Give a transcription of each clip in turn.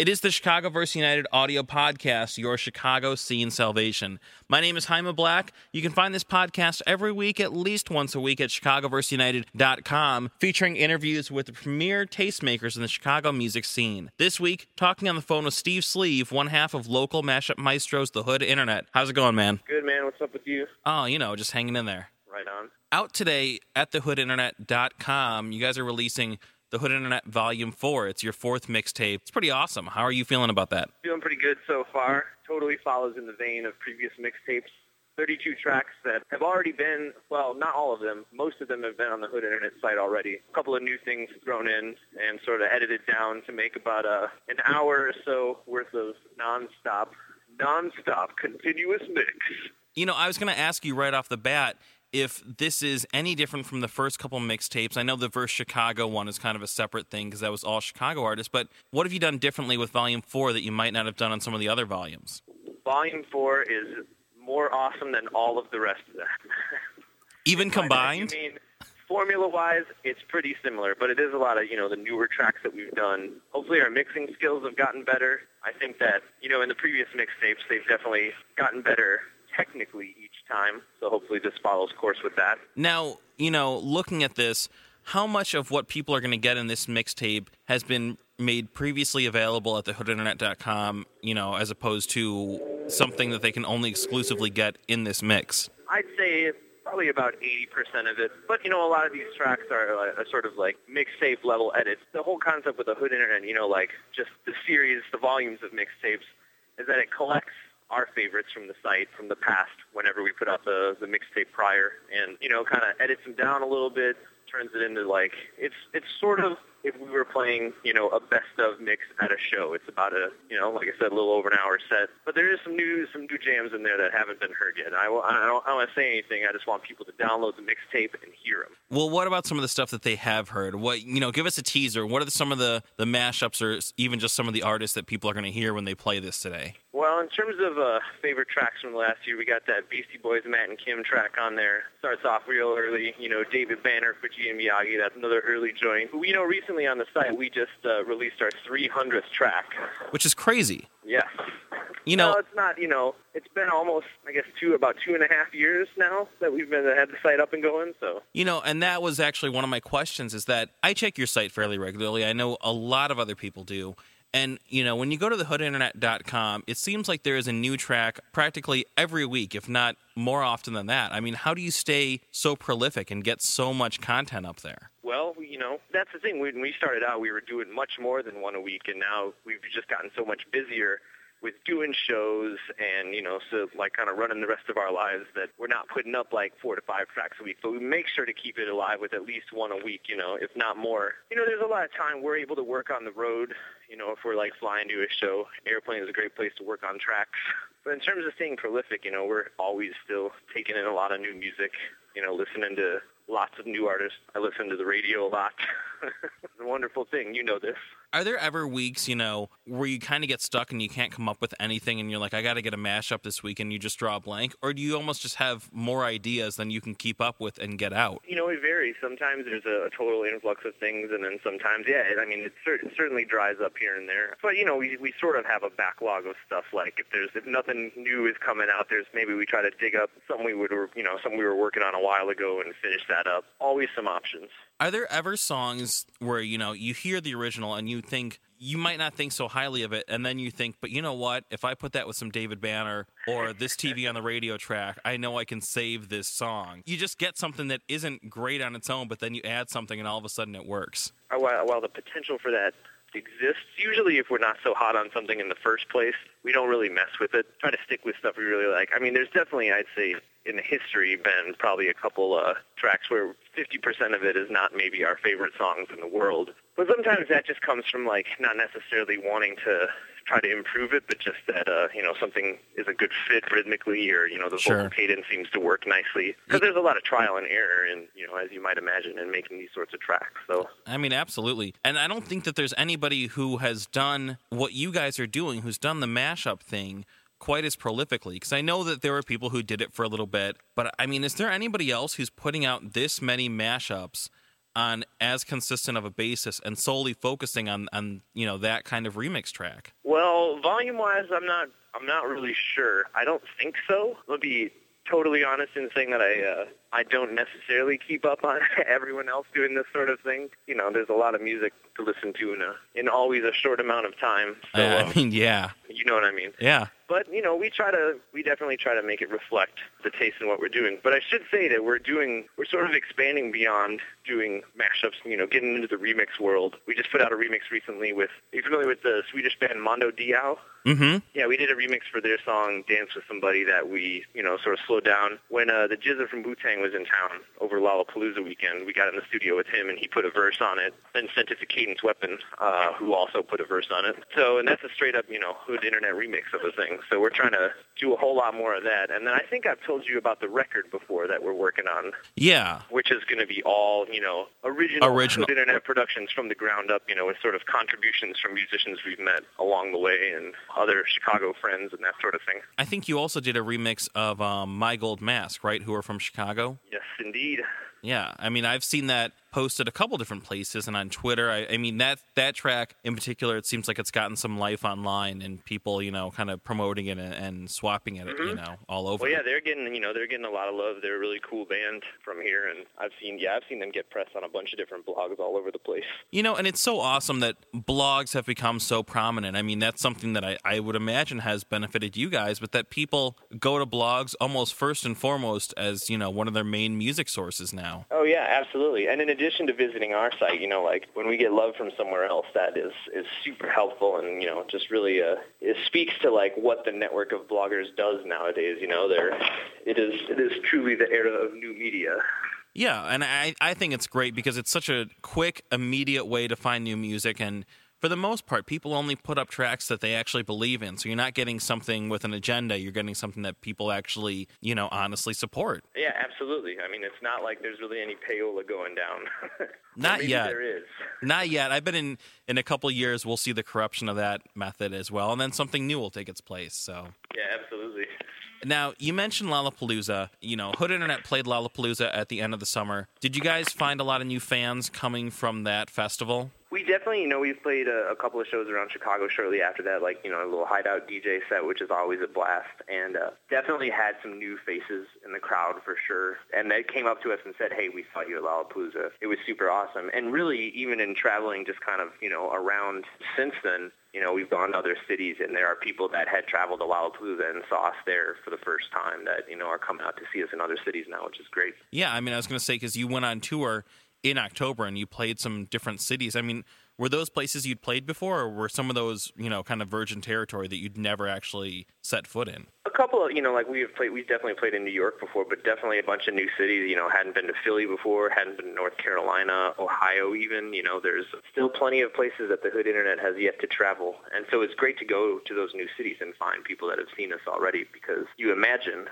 It is the ChicagoVerseUniteD audio podcast, your Chicago scene salvation. My name is Jaime Black. You can find this podcast every week, at least once a week, at chicagoverseunited.com, featuring interviews with the premier tastemakers in the Chicago music scene. This week, talking on the phone with Steve Sleeve, one half of local mashup maestros, The Hood Internet. How's it going, man? Good, man. What's up with you? Oh, you know, just hanging in there. Right on. Out today at thehoodinternet.com, you guys are releasing the Hood Internet Volume 4. It's your fourth mixtape. It's pretty awesome. How are you feeling about that? Feeling pretty good so far. Totally follows in the vein of previous mixtapes. 32 tracks that have already been, well, not all of them. Most of them have been on the Hood Internet site already. A couple of new things thrown in and sort of edited down to make about a, an hour or so worth of nonstop, nonstop continuous mix. You know, I was going to ask you right off the bat if this is any different from the first couple mixtapes. I know the Verse Chicago one is kind of a separate thing because that was all Chicago artists, but what have you done differently with Volume 4 that you might not have done on some of the other volumes? Volume 4 is more awesome than all of the rest of them. Even combined? I mean, formula-wise, it's pretty similar, but it is a lot of, you know, the newer tracks that we've done. Hopefully our mixing skills have gotten better. I think that, you know, in the previous mixtapes, they've definitely gotten better technically each time. So hopefully this follows course with that. Now, you know, looking at this, how much of what people are going to get in this mixtape has been made previously available at thehoodinternet.com, you know, as opposed to something that they can only exclusively get in this mix? I'd say probably about 80% of it. But, you know, a lot of these tracks are uh, a, a sort of like mixtape level edits. The whole concept with the Hood Internet, you know, like just the series, the volumes of mixtapes, is that it collects our favorites from the site from the past whenever we put out the, the mixtape prior. And, you know, kind of edits them down a little bit, turns it into like, it's, it's sort of if we were playing, you know, a best of mix at a show. It's about a, you know, like I said, a little over an hour set. But there is some new, some new jams in there that haven't been heard yet. I, I don't, I don't want to say anything. I just want people to download the mixtape and hear them. Well, what about some of the stuff that they have heard? What you know, give us a teaser. What are some of the the mashups, or even just some of the artists that people are going to hear when they play this today? Well, in terms of uh, favorite tracks from last year, we got that Beastie Boys, Matt and Kim track on there. Starts off real early. You know, David Banner, Fujiya and Miyagi. That's another early joint. We know recently on the site we just uh, released our 300th track, which is crazy. Yeah. You know, well, it's not. You know, it's been almost, I guess, two about two and a half years now that we've been had the site up and going. So you know, and that was actually one of my questions. Is that I check your site fairly regularly. I know a lot of other people do. And, you know, when you go to thehoodinternet.com, it seems like there is a new track practically every week, if not more often than that. I mean, how do you stay so prolific and get so much content up there? Well, you know, that's the thing. When we started out, we were doing much more than one a week, and now we've just gotten so much busier with doing shows and you know so like kind of running the rest of our lives that we're not putting up like four to five tracks a week. But we make sure to keep it alive with at least one a week you know if not more. You know there's a lot of time we're able to work on the road you know if we're like flying to a show. Airplane is a great place to work on tracks. But in terms of staying prolific you know we're always still taking in a lot of new music you know listening to lots of new artists. I listen to the radio a lot. It's a wonderful thing. You know this are there ever weeks, you know, where you kind of get stuck and you can't come up with anything and you're like, I got to get a mashup this week and you just draw a blank? Or do you almost just have more ideas than you can keep up with and get out? You know, it varies. Sometimes there's a, a total influx of things and then sometimes, yeah, I mean, it, cer- it certainly dries up here and there. But, you know, we, we sort of have a backlog of stuff. Like if there's, if nothing new is coming out, there's maybe we try to dig up something we would, you know, something we were working on a while ago and finish that up. Always some options. Are there ever songs where, you know, you hear the original and you think, you might not think so highly of it, and then you think, but you know what? If I put that with some David Banner or this TV on the radio track, I know I can save this song. You just get something that isn't great on its own, but then you add something, and all of a sudden it works. Uh, while, while the potential for that exists, usually if we're not so hot on something in the first place, we don't really mess with it. Try to stick with stuff we really like. I mean, there's definitely, I'd say, in the history, been probably a couple uh, tracks where 50% of it is not maybe our favorite songs in the world. But sometimes that just comes from like not necessarily wanting to try to improve it, but just that uh, you know something is a good fit rhythmically, or you know the Sure. vocal cadence seems to work nicely. Because there's a lot of trial and error, and you know as you might imagine, in making these sorts of tracks. So I mean, absolutely. And I don't think that there's anybody who has done what you guys are doing, who's done the mashup thing quite as prolifically. Because I know that there were people who did it for a little bit, but I mean, is there anybody else who's putting out this many mashups on as consistent of a basis and solely focusing on on you know that kind of remix track? Well, volume wise, I'm not I'm not really sure. I don't think so. I'll be totally honest in saying that I uh, I don't necessarily keep up on everyone else doing this sort of thing. You know, there's a lot of music to listen to in a in always a short amount of time. So, I, I um, mean, yeah, you know what I mean. yeah. But you know, we try to we definitely try to make it reflect the taste in what we're doing. But I should say that we're doing we're sort of expanding beyond doing mashups. You know, getting into the remix world. We just put out a remix recently with. Are you familiar with the Swedish band Mando Diao? Mm-hmm. Yeah, we did a remix for their song "Dance with Somebody" that we, you know, sort of slowed down when uh, the GZA from Wu Tang was in town over Lollapalooza weekend. We got in the studio with him, and he put a verse on it. Then sent it to Cadence Weapon, uh, who also put a verse on it. So, and that's a straight up, you know, hood internet remix of a thing. So we're trying to do a whole lot more of that. And then I think I've told you about the record before that we're working on, Yeah. which is going to be all, you know, original, Original. internet productions from the ground up. You know, with sort of contributions from musicians we've met along the way and other Chicago friends and that sort of thing. I think you also did a remix of um, My Gold Mask, right? Who are from Chicago. Yes, indeed. Yeah, I mean, I've seen that posted a couple different places and on Twitter. I, I mean, that that track in particular, it seems like it's gotten some life online and people, you know, kind of promoting it and, and swapping it, you know, all over. Mm-hmm. Well, yeah, they're getting you know they're getting a lot of love. They're a really cool band from here, and I've seen yeah I've seen them get press on a bunch of different blogs all over the place. You know, and it's so awesome that blogs have become so prominent. I mean, that's something that I, I would imagine has benefited you guys, but that people go to blogs almost first and foremost as, you know, one of their main music sources now. Oh yeah, absolutely. And in addition to visiting our site, you know, like when we get love from somewhere else, that is is super helpful, and you know, just really uh, it speaks to like what the network of bloggers does nowadays. You know, they're it is it is truly the era of new media. Yeah, and I, I think it's great because it's such a quick, immediate way to find new music. And for the most part, people only put up tracks that they actually believe in. So you're not getting something with an agenda. You're getting something that people actually, you know, honestly support. Yeah, absolutely. I mean, it's not like there's really any payola going down. Not yet. There is. Not yet. I've been in in a couple years we'll see the corruption of that method as well, and then something new will take its place. So Yeah, absolutely. now you mentioned Lollapalooza. You know, Hood Internet played Lollapalooza at the end of the summer. Did you guys find a lot of new fans coming from that festival? We definitely, you know, we've played a, a couple of shows around Chicago shortly after that, like, you know, a little hideout DJ set, which is always a blast, and uh, definitely had some new faces in the crowd for sure. And they came up to us and said, hey, we saw you at Lollapalooza. It was super awesome. And really, even in traveling just kind of, you know, around since then, you know, we've gone to other cities, and there are people that had traveled to Lollapalooza and saw us there for the first time that, you know, are coming out to see us in other cities now, which is great. Yeah, I mean, I was going to say because you went on tour in October and you played some different cities. I mean, were those places you'd played before, or were some of those, you know, kind of virgin territory that you'd never actually set foot in? A couple of, you know, like we have played, we've definitely played in New York before, but definitely a bunch of new cities, you know, hadn't been to Philly before, hadn't been to North Carolina, Ohio even, you know, there's still plenty of places that the Hood Internet has yet to travel. And so it's great to go to those new cities and find people that have seen us already because you imagine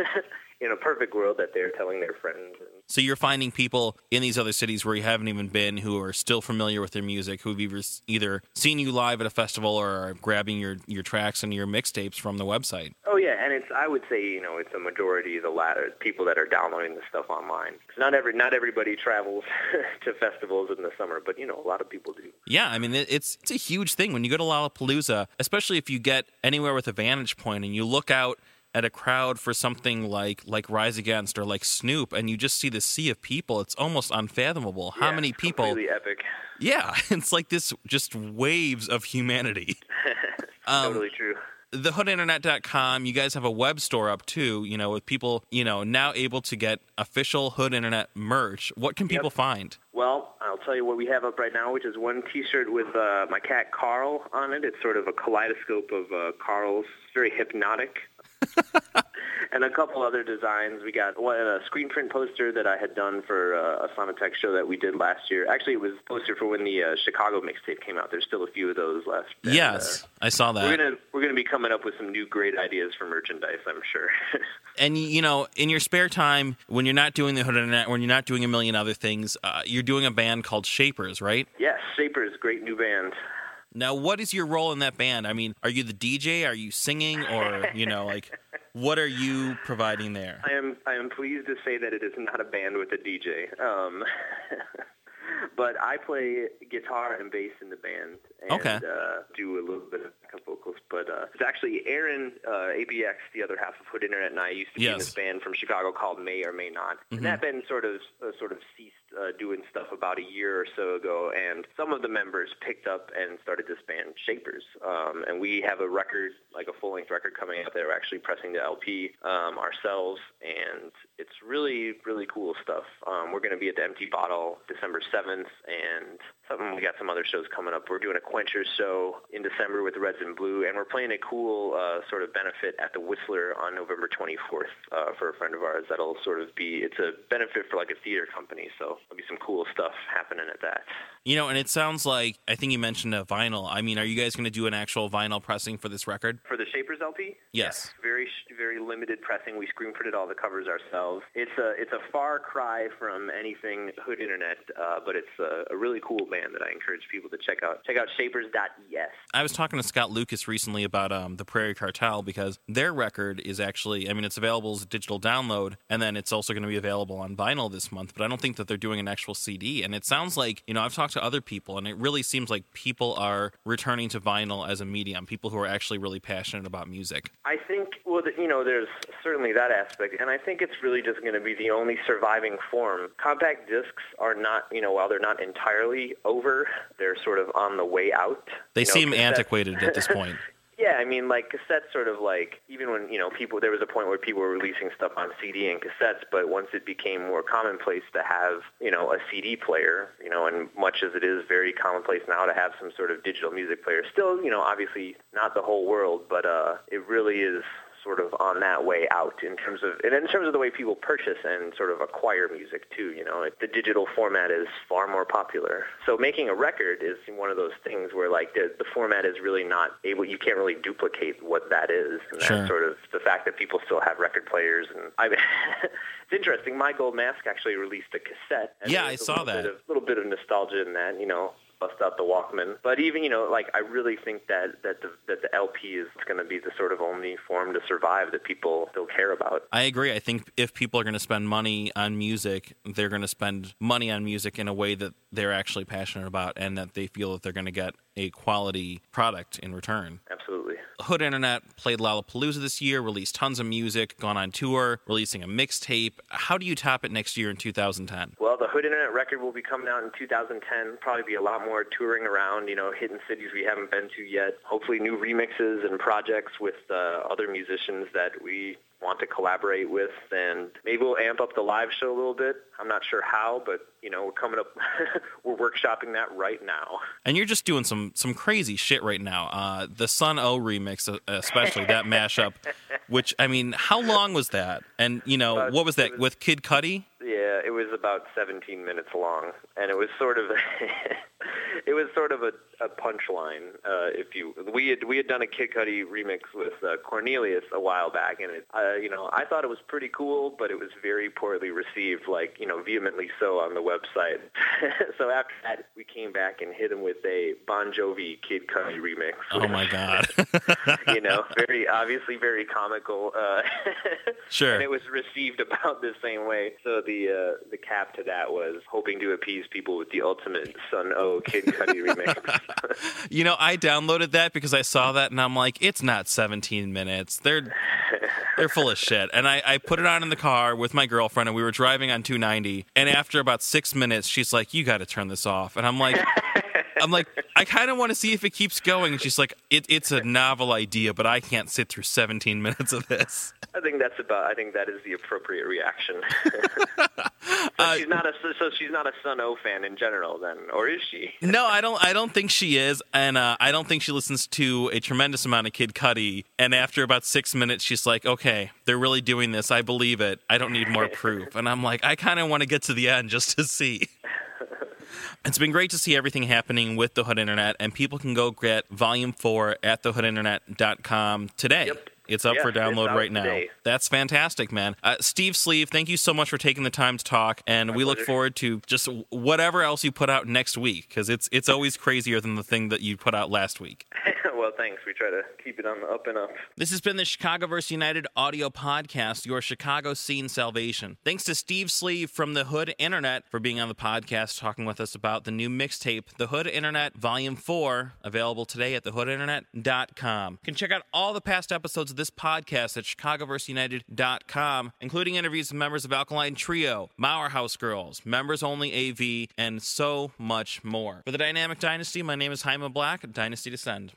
in a perfect world that they're telling their friends. And, So you're finding people in these other cities where you haven't even been who are still familiar with their music, who've either, either seen you live at a festival or are grabbing your, your tracks and your mixtapes from the website. oh yeah, and it's, I would say, you know, it's a majority of the latter, people that are downloading the stuff online. Not every, not everybody travels to festivals in the summer, but you know, a lot of people do. Yeah, I mean it's it's a huge thing when you go to Lollapalooza, especially if you get anywhere with a vantage point and you look out at a crowd for something like like Rise Against or like Snoop, and you just see the sea of people. It's almost unfathomable how Yeah, many people. Epic. Yeah, it's like this just waves of humanity. Um, totally true. thehoodinternet.com you guys have a web store up too you know with people you know now able to get official hood internet merch what can people find Well, I'll tell you what we have up right now, which is one T-shirt with uh, my cat Carl on it. It's sort of a kaleidoscope of uh, Carl's. It's very hypnotic. and a couple other designs. We got one a screen print poster that I had done for uh, a Sonotheque show that we did last year. Actually, it was a poster for when the uh, Chicago mixtape came out. There's still a few of those left. And, uh, yes i saw that we're gonna we're gonna be coming up with some new great ideas for merchandise. I'm sure. and you know in your spare time when you're not doing the hood internet when you're not doing a million other things uh, you're doing a band called shapers right yes, Shapers, great new band. Now what is your role in that band i mean are you the dj are you singing or you know like what are you providing there I am I am pleased to say that it is not a band with a DJ. Um, but I play guitar and bass in the band and Okay. uh, do a little bit of backup vocals. But uh, it's actually Aaron uh, ABX, the other half of Hood Internet, and I used to be in Yes. this band from Chicago called May or May Not. Mhm. And that band sort of uh, sort of ceased uh, doing stuff about a year or so ago, and some of the members picked up and started this band Shapers. Um, and we have a record, like a full-length record coming out there. We're actually pressing the LP um, ourselves, and it's really, really cool stuff. Um, we're going to be at the Empty Bottle December 7th, and something we got some other shows coming up. We're doing a Quencher show in December with the Reds and Blue, and we're playing a cool uh, sort of benefit at the Whistler on November 24th uh, for a friend of ours. That'll sort of be it's a benefit for like a theater company, so there'll be some cool stuff happening at that. You know, and it sounds like I think you mentioned a vinyl. I mean, are you guys going to do an actual vinyl pressing for this record? For the Shapers LP? Yes. Very, very limited pressing. We screen printed all the covers ourselves. It's a, it's a far cry from anything Hood Internet, uh, but it's a, a really cool band that I encourage people to check out. Check out shapers.es. I was talking to Scott Lucas recently about um, the Prairie Cartel because their record is actually, I mean, it's available as a digital download, and then it's also going to be available on vinyl this month. But I don't think that they're doing an actual CD. And it sounds like, you know, I've talked to other people, and it really seems like people are returning to vinyl as a medium. People who are actually really passionate about music. I think, well, you know, there's certainly that aspect, and I think it's really just going to be the only surviving form. Compact discs are not, you know, while they're not entirely over, they're sort of on the way out. They You know, seem antiquated at this point. Yeah, I mean, like cassettes, sort of like even when you know people, there was a point where people were releasing stuff on CD and cassettes, but once it became more commonplace to have you know a CD player, you know, and much as it is very commonplace now to have some sort of digital music player, still, you know, obviously not the whole world, but uh, it really is sort of on that way out in terms of and in terms of the way people purchase and sort of acquire music too. You know, the digital format is far more popular. So making a record is one of those things where like the the format is really not able. You can't really duplicate what that is. And Sure. that's sort of the fact that people still have record players. And I mean, it's interesting. My Gold Mask actually released a cassette. and Yeah, I saw that. A little bit of nostalgia in that. You know, bust out the Walkman. But even you know, like I really think that that the that the LP is going to be the sort of only form to survive that people still care about. I agree. I think if people are going to spend money on music, they're going to spend money on music in a way that they're actually passionate about and that they feel that they're going to get a quality product in return. Hood Internet played Lollapalooza this year, released tons of music, gone on tour, releasing a mixtape. How do you top it next year in 2010? Well, the Hood Internet record will be coming out in 2010. Probably be a lot more touring around, you know, hitting cities we haven't been to yet. Hopefully, new remixes and projects with uh, other musicians that we want to collaborate with, and maybe we'll amp up the live show a little bit. I'm not sure how, but you know, we're coming up. we're workshopping that right now. And you're just doing some some crazy shit right now. Uh, the Sunn O))) remix, uh, especially that mashup, which I mean, how long was that? And you know, Uh, what was that was- with Kid Cudi? Yeah, it was about 17 minutes long, and it was sort of it was sort of a, a punchline. Uh, if you we had we had done a Kid Cudi remix with uh, Cornelius a while back, and it uh, you know I thought it was pretty cool, but it was very poorly received, like you know vehemently so on the website. so after that, we came back and hit him with a Bon Jovi Kid Cudi remix. Oh my god! you know, very obviously very comical. Uh, Sure. And it was received about the same way. So the uh, the cap to that was hoping to appease people with the ultimate Sunn O))) Kid Cudi remix. You know, I downloaded that because I saw that and I'm like, it's not 17 minutes. They're they're full of shit. And I, I put it on in the car with my girlfriend and we were driving on 290. And after about six minutes, she's like, you got to turn this off. And I'm like, I'm like, I kind of want to see if it keeps going. And she's like, it, it's a novel idea, but I can't sit through 17 minutes of this. I think that's about. I think that is the appropriate reaction. so Uh, she's not a so she's not a Sunn O))) fan in general, then, or is she? No, I don't. I don't think she is, and uh, I don't think she listens to a tremendous amount of Kid Cudi. And after about six minutes, she's like, "Okay, they're really doing this. I believe it. I don't need more proof." And I'm like, I kind of want to get to the end just to see. It's been great to see everything happening with the Hood Internet, and people can go get Volume Four at thehoodinternet.com today. Yep. It's up Yeah, for download right now. today. That's fantastic, man. Uh, Steve Sleeve, thank you so much for taking the time to talk, and we look forward to just whatever else you put out next week because it's it's always crazier than the thing that you put out last week. thanks. We try to keep it on the up and up. This has been the ChicagoVerseUniteD audio podcast, your Chicago scene salvation. Thanks to Steve Sleeve from the Hood Internet for being on the podcast, talking with us about the new mixtape, The Hood Internet Volume 4, available today at thehoodinternet.com. You can check out all the past episodes of this podcast at chicagoverseunited.com, including interviews with members of Alkaline Trio, Mauer House Girls, Members Only AV, and so much more. For the Dynamic Dynasty, my name is Jaime Black, Dynasty Descend.